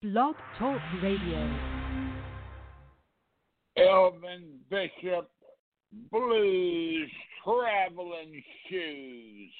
Blog Talk Radio. Elvin Bishop Blues Traveling Shoes.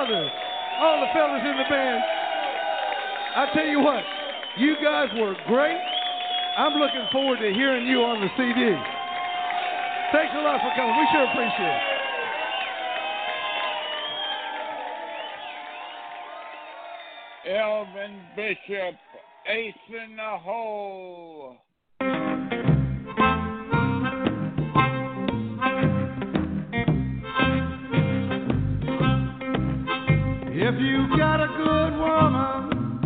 brothers, all the fellas in the band. I tell you what, you guys were great. I'm looking forward to hearing you on the CD. Thanks a lot for coming. We sure appreciate it. Elvin Bishop, Ace in the Hole. If you got a good woman,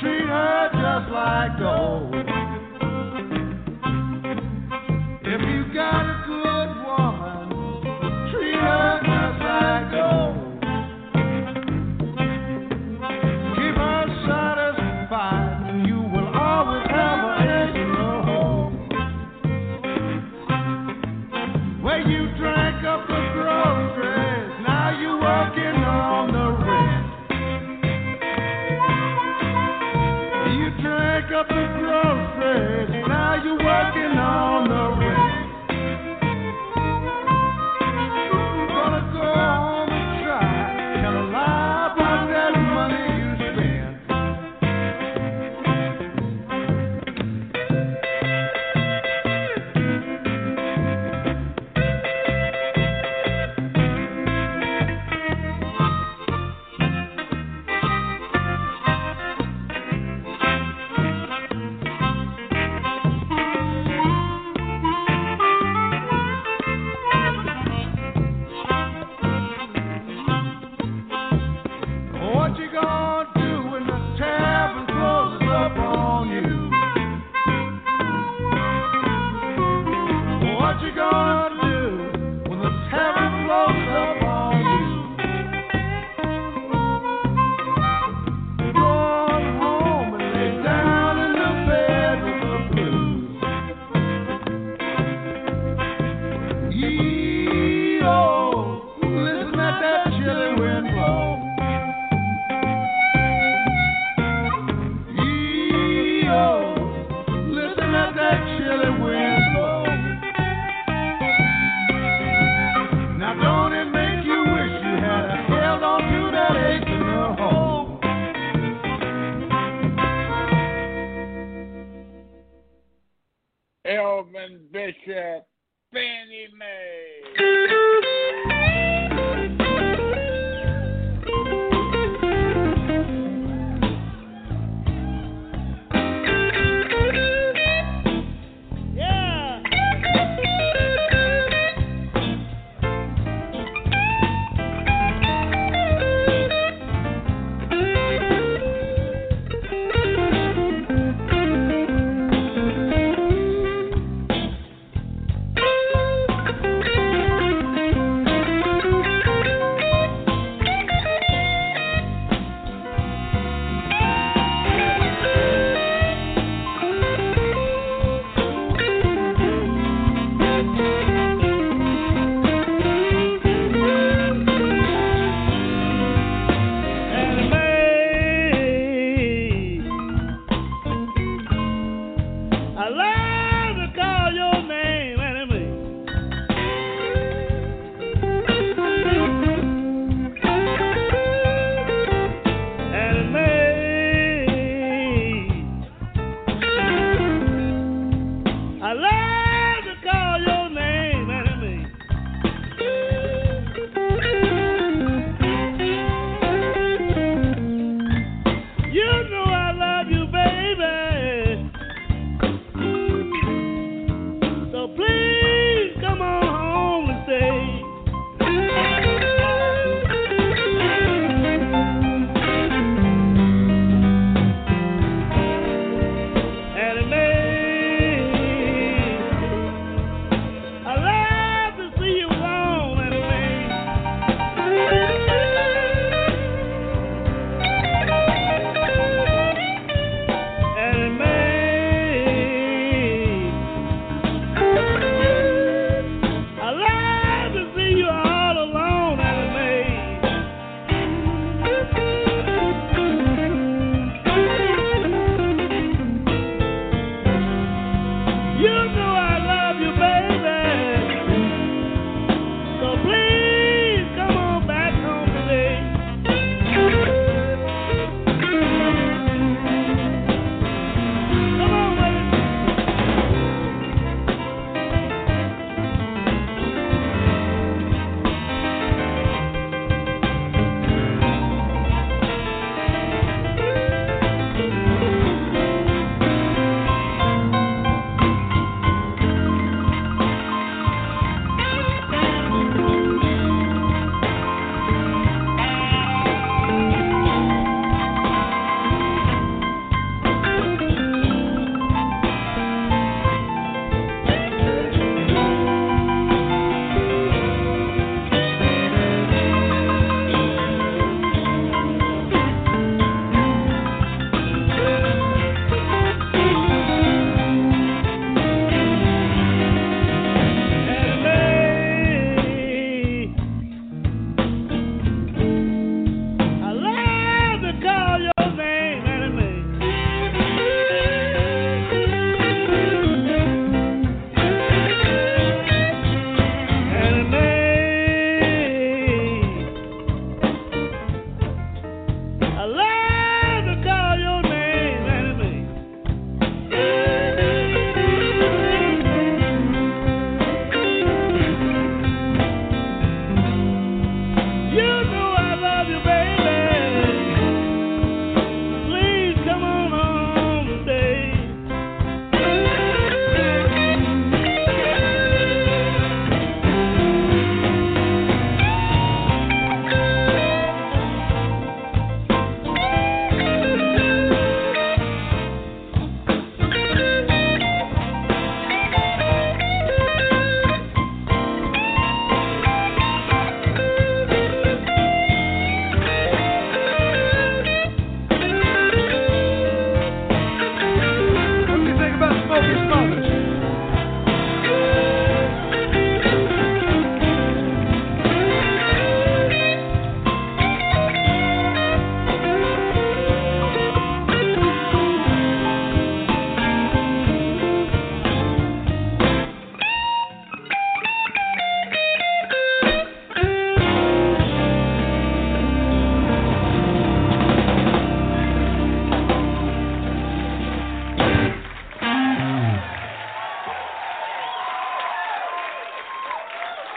treat her just like gold. If you got a Chad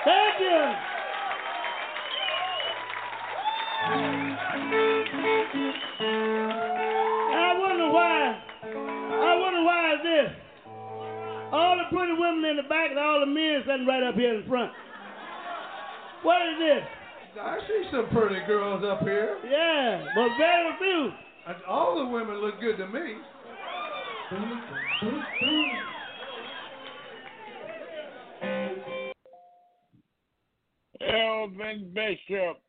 Thank you. I wonder why. I wonder why is this? All the pretty women in the back and all the men sitting right up here in front. What is this? I see some pretty girls up here. Yeah, but very few. All the women look good to me. Elvin Bishop.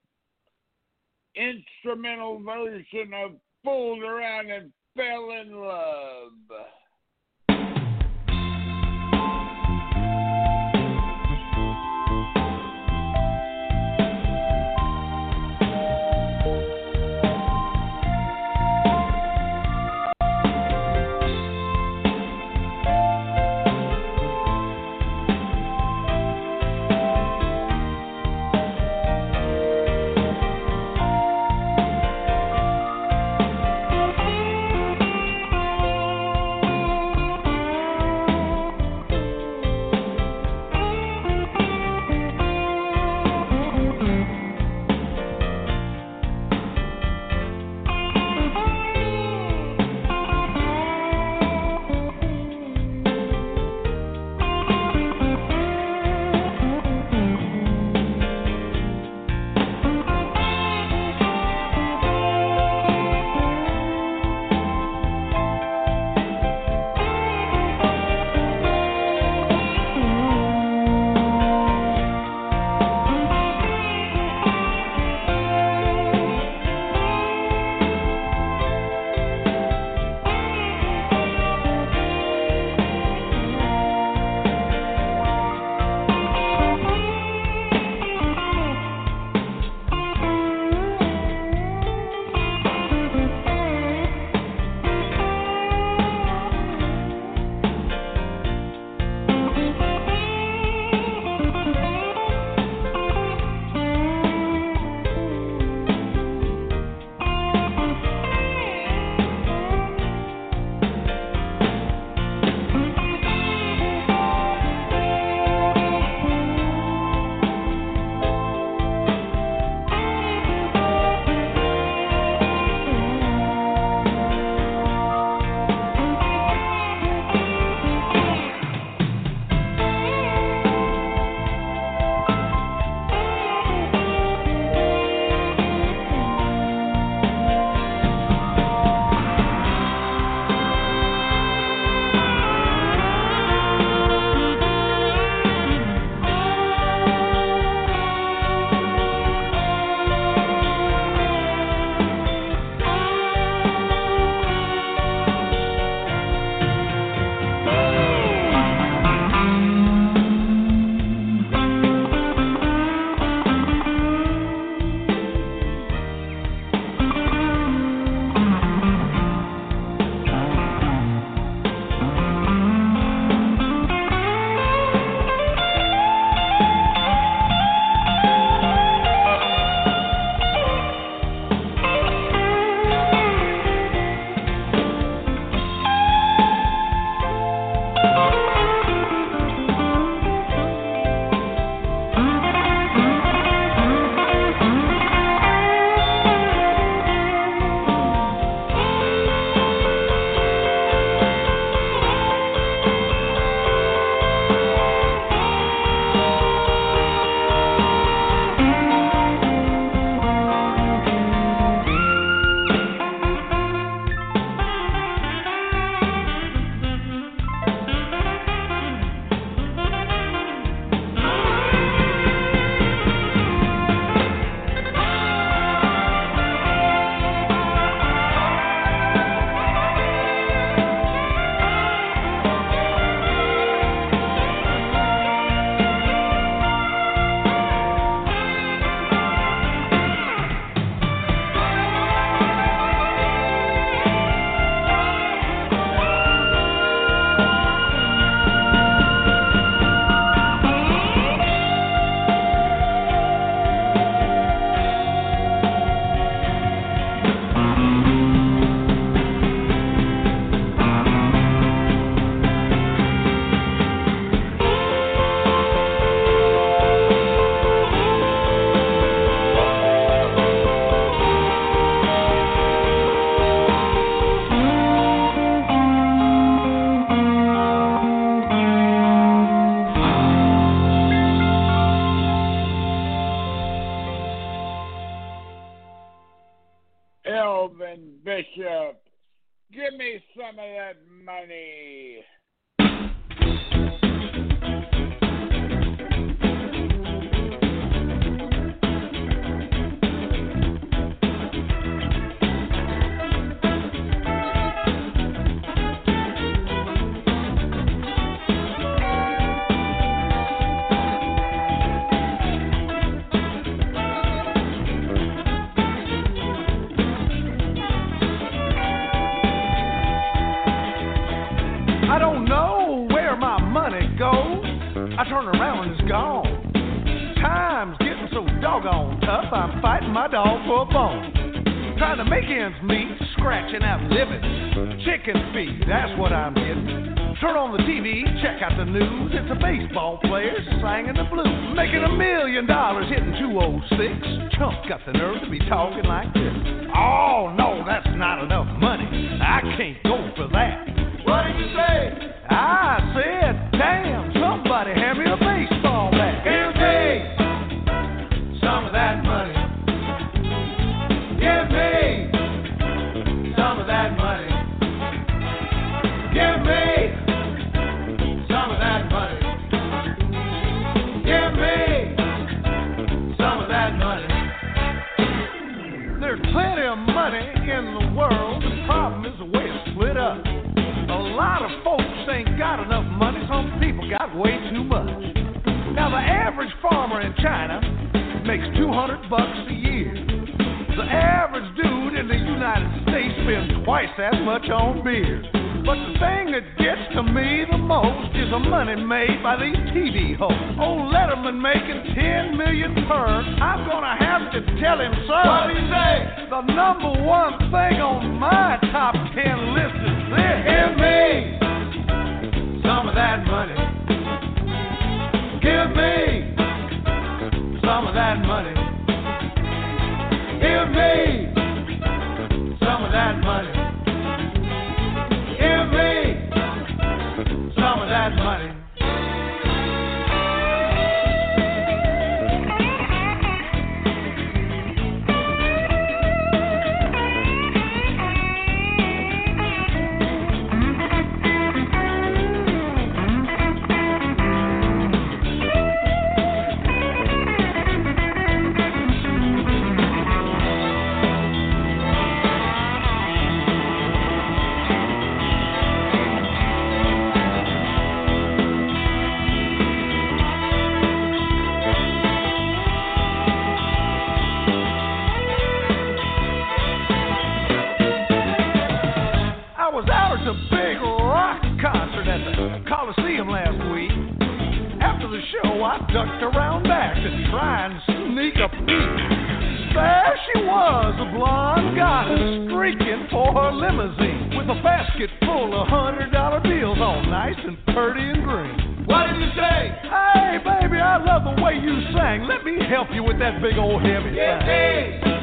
Instrumental version of Fooled Around and Fell in Love. Money. Ain't got enough money. Some people got way too much. Now the average farmer in China makes 200 bucks a year. The average dude in the United States spends twice as much on beer. But the thing that gets to me the most is the money made by these TV hosts. Old Letterman making 10 million per. I'm gonna have to tell him, sir. What do you say? The number one thing on my top 10 list is this. Give me of that money. Give me some of that money. Give me some of that money. Give me some of that money. The show, I ducked around back to try and sneak a peek. There she was, a blonde goddess streaking for her limousine with a basket full of hundred dollar bills, all nice and pretty and green. What did you say? Hey, baby, I love the way you sang. Let me help you with that big old heavy thing.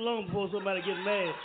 long before somebody gets mad.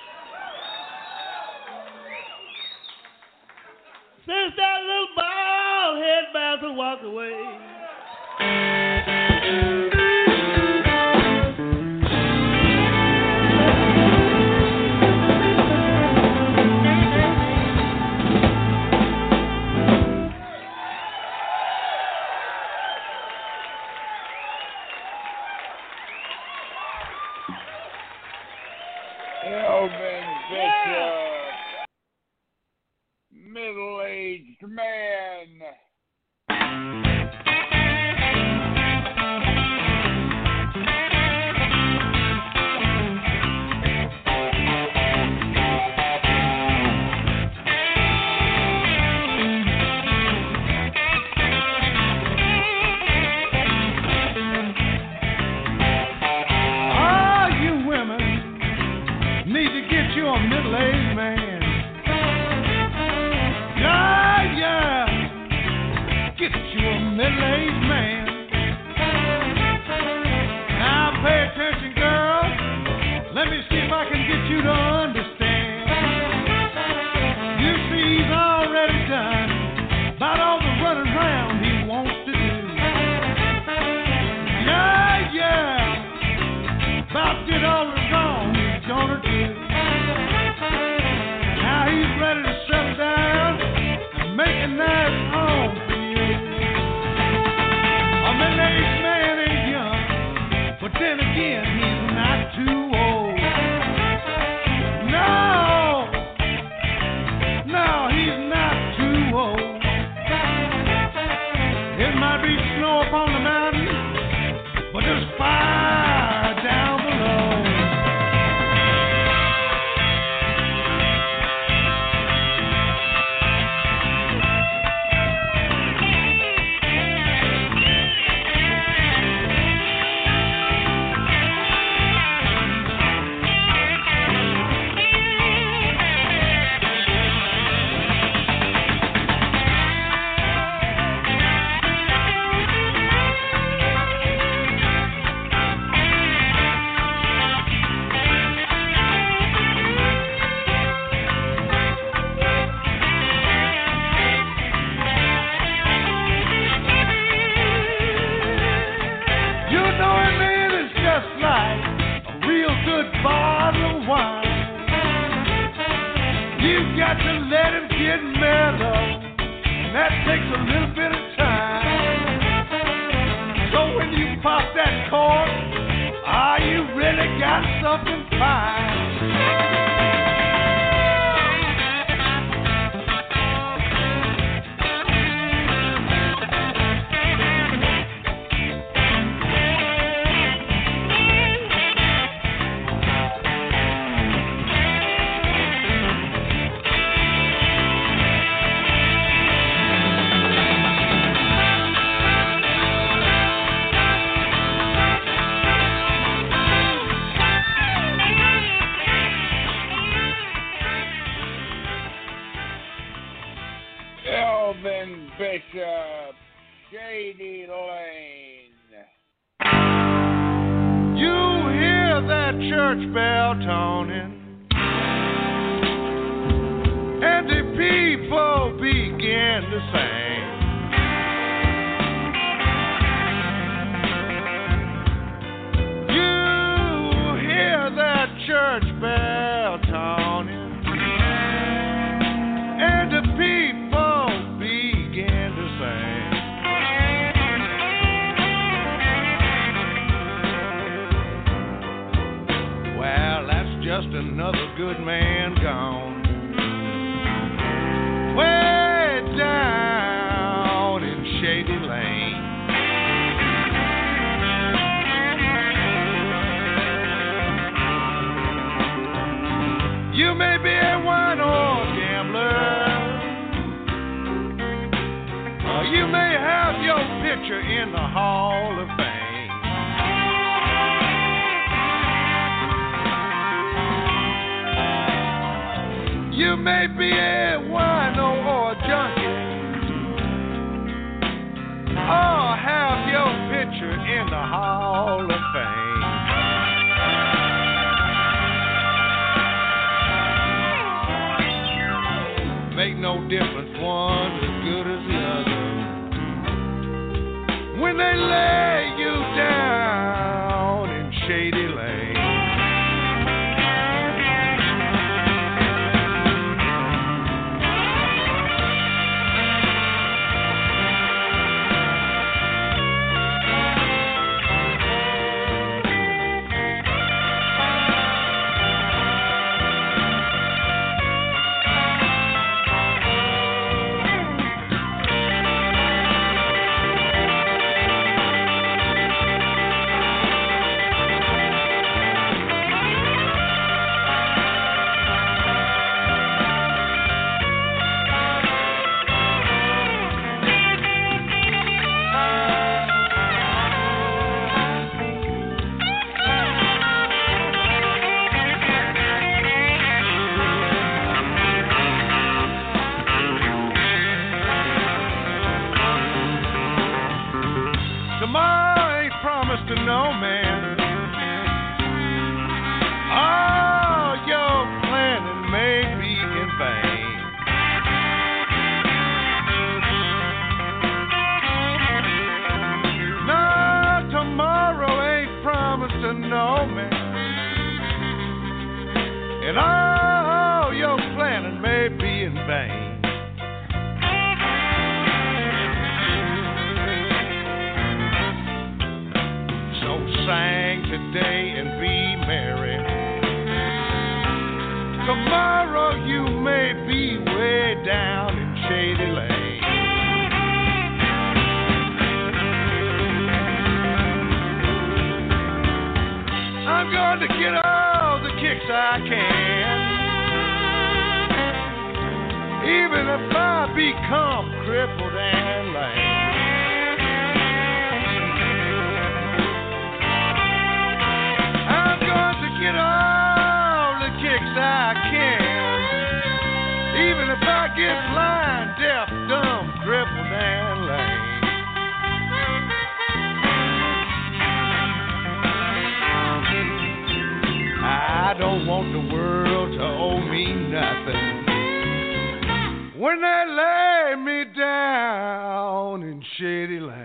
You hear that church bell tolling, and the people begin to sing. Well, that's just another good man gone. Well, You may be a wine or gambler. Or you may have your picture in the Hall of Fame. You may be a wino or a junkie, or have your picture in the Hall of Fame. make no difference. One's as good as the other. When they left. wicked, blind, deaf, dumb, crippled, and lame. I don't want the world to owe me nothing. When they lay me down in shady land.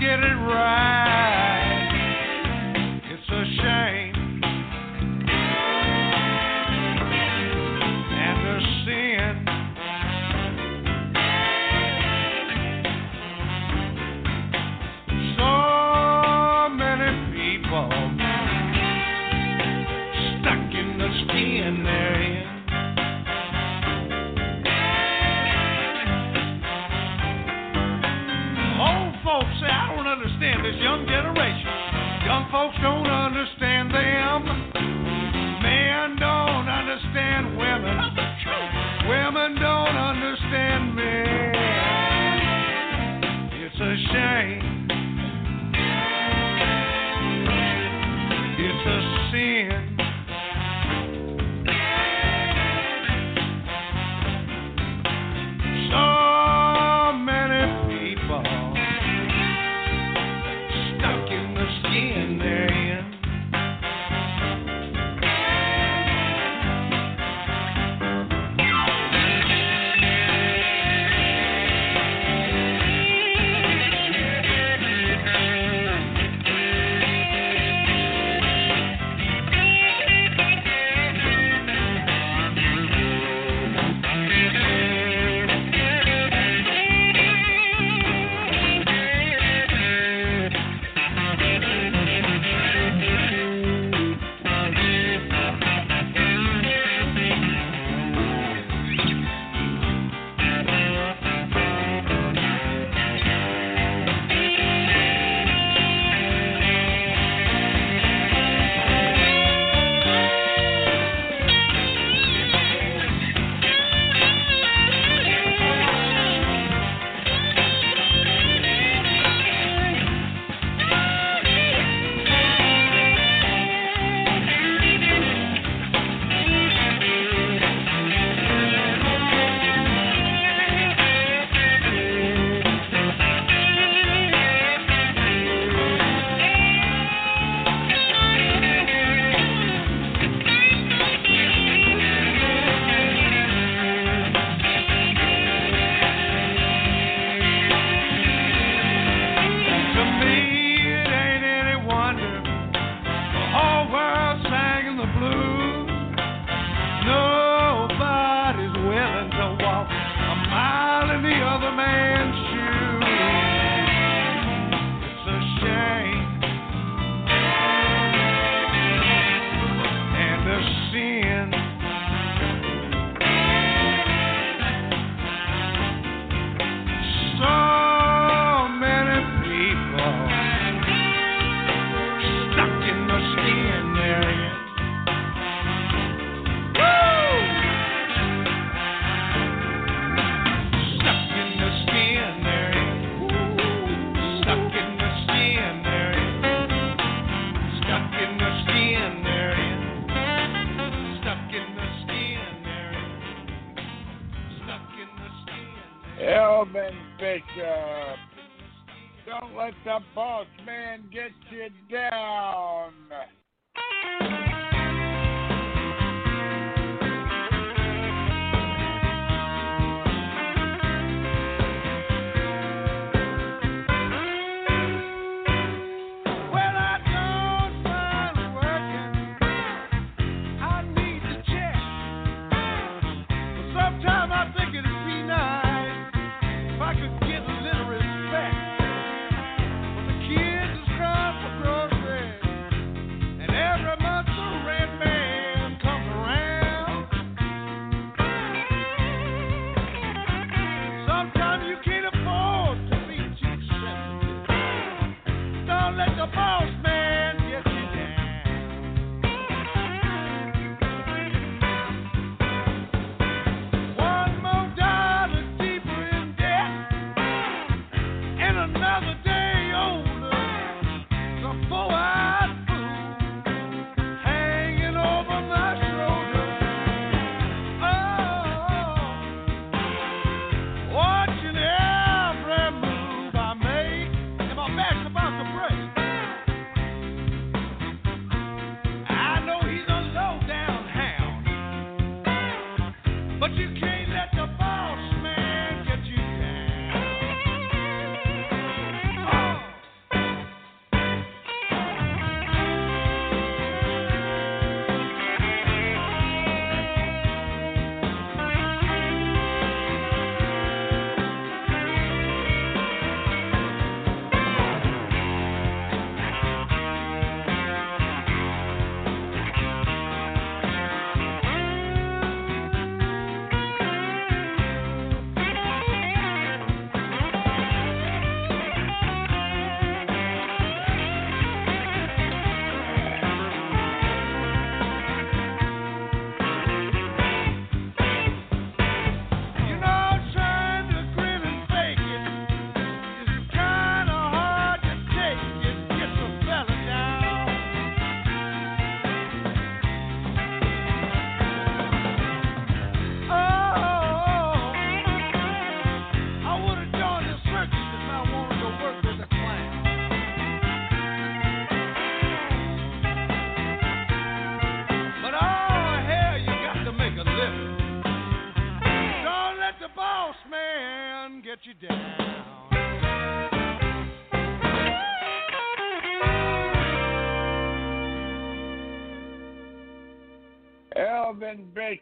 get it right. don't understand them. Men don't understand women. Women don't understand men. It's a shame.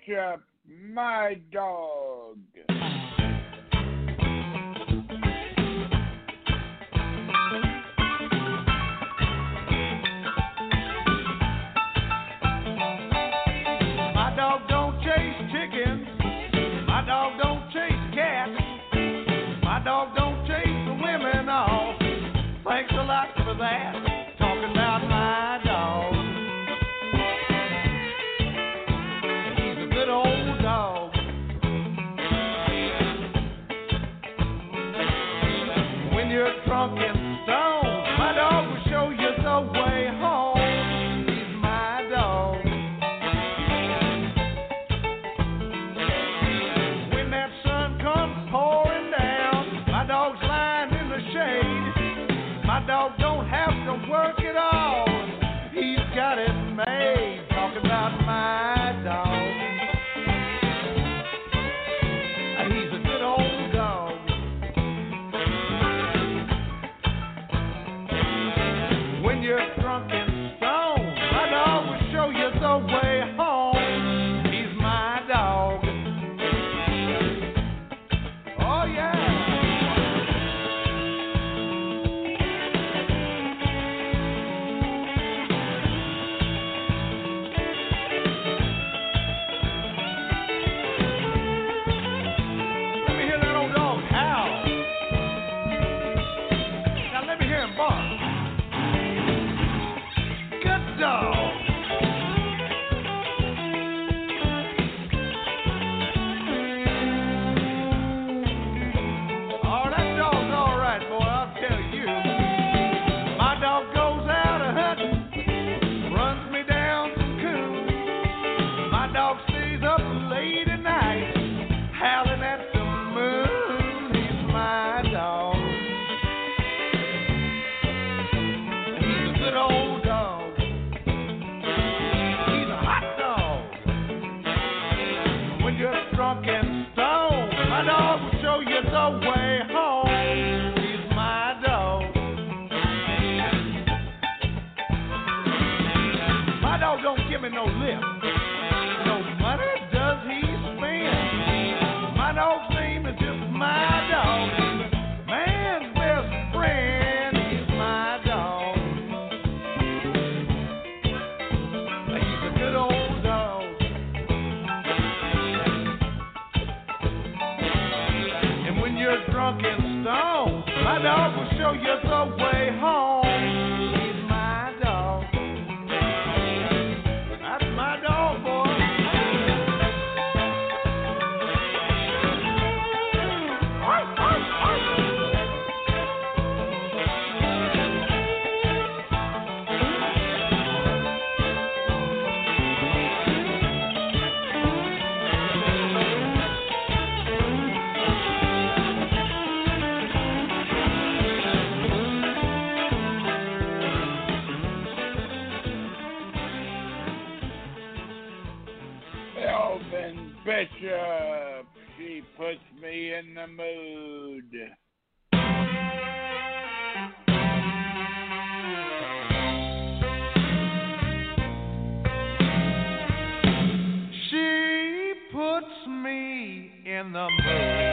Bishop, my dog. drunk and stoned. My dog will show you the way home. in the mood. She puts me in the mood.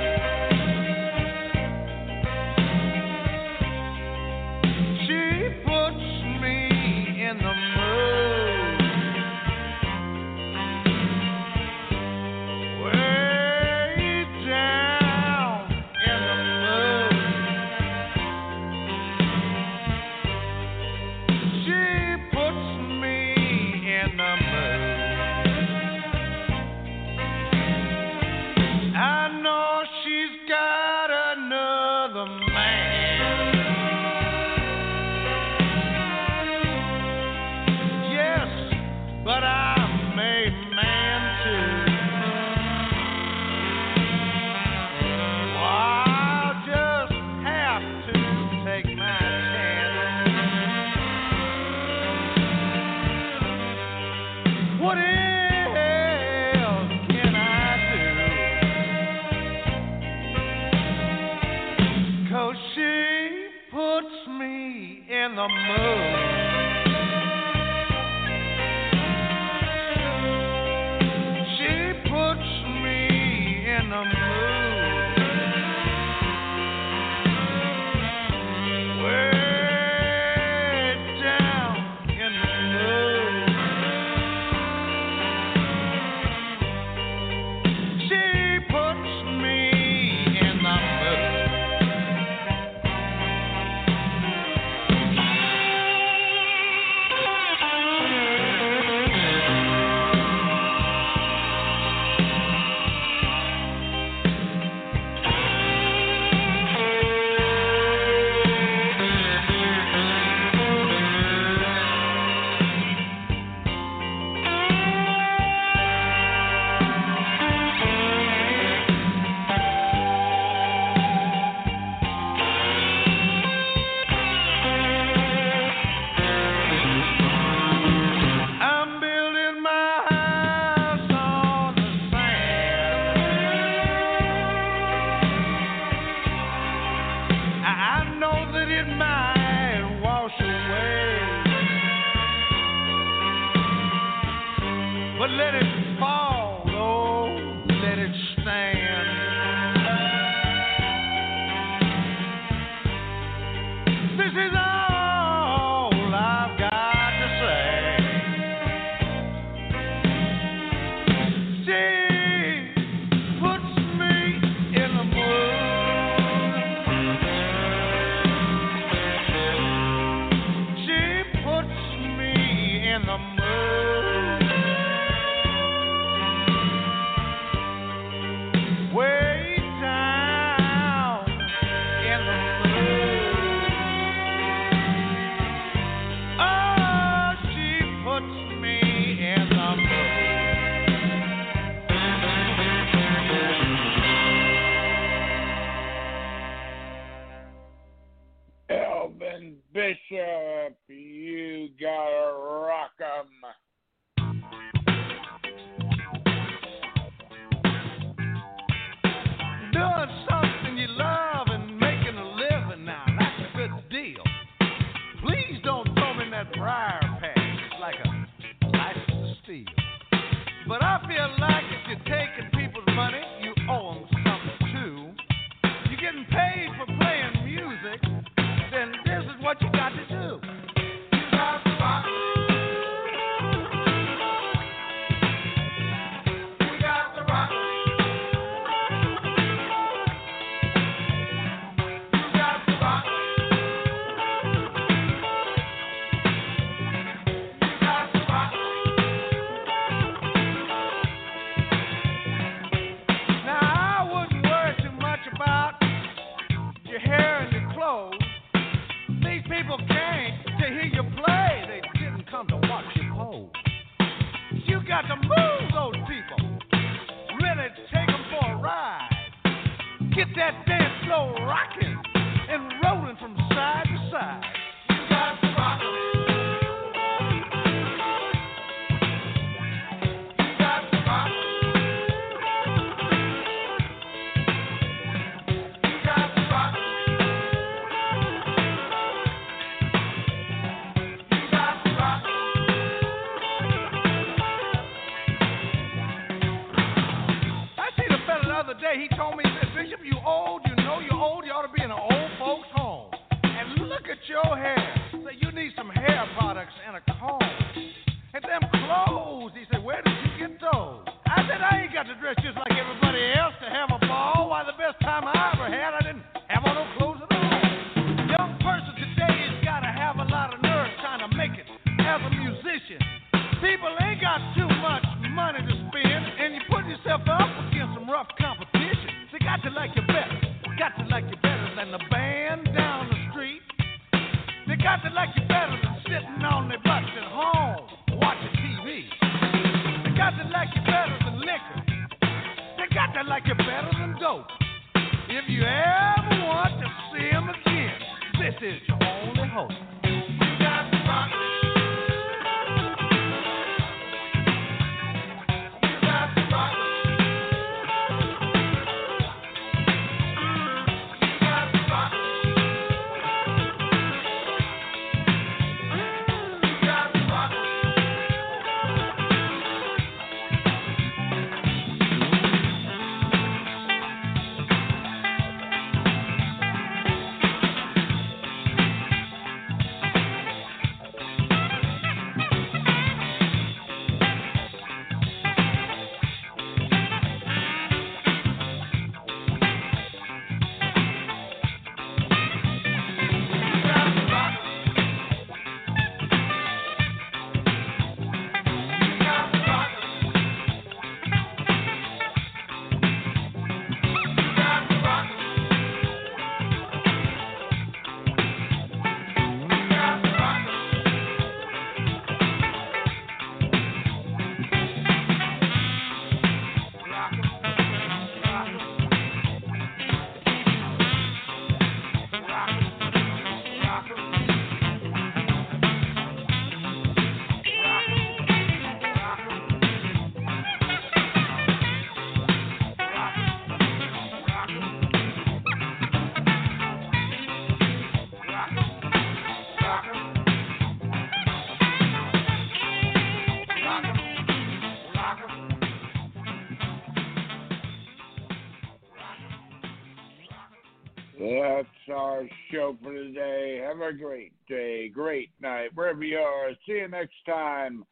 show for today. Have a great day, great night, wherever you are. See you next time.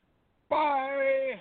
Bye.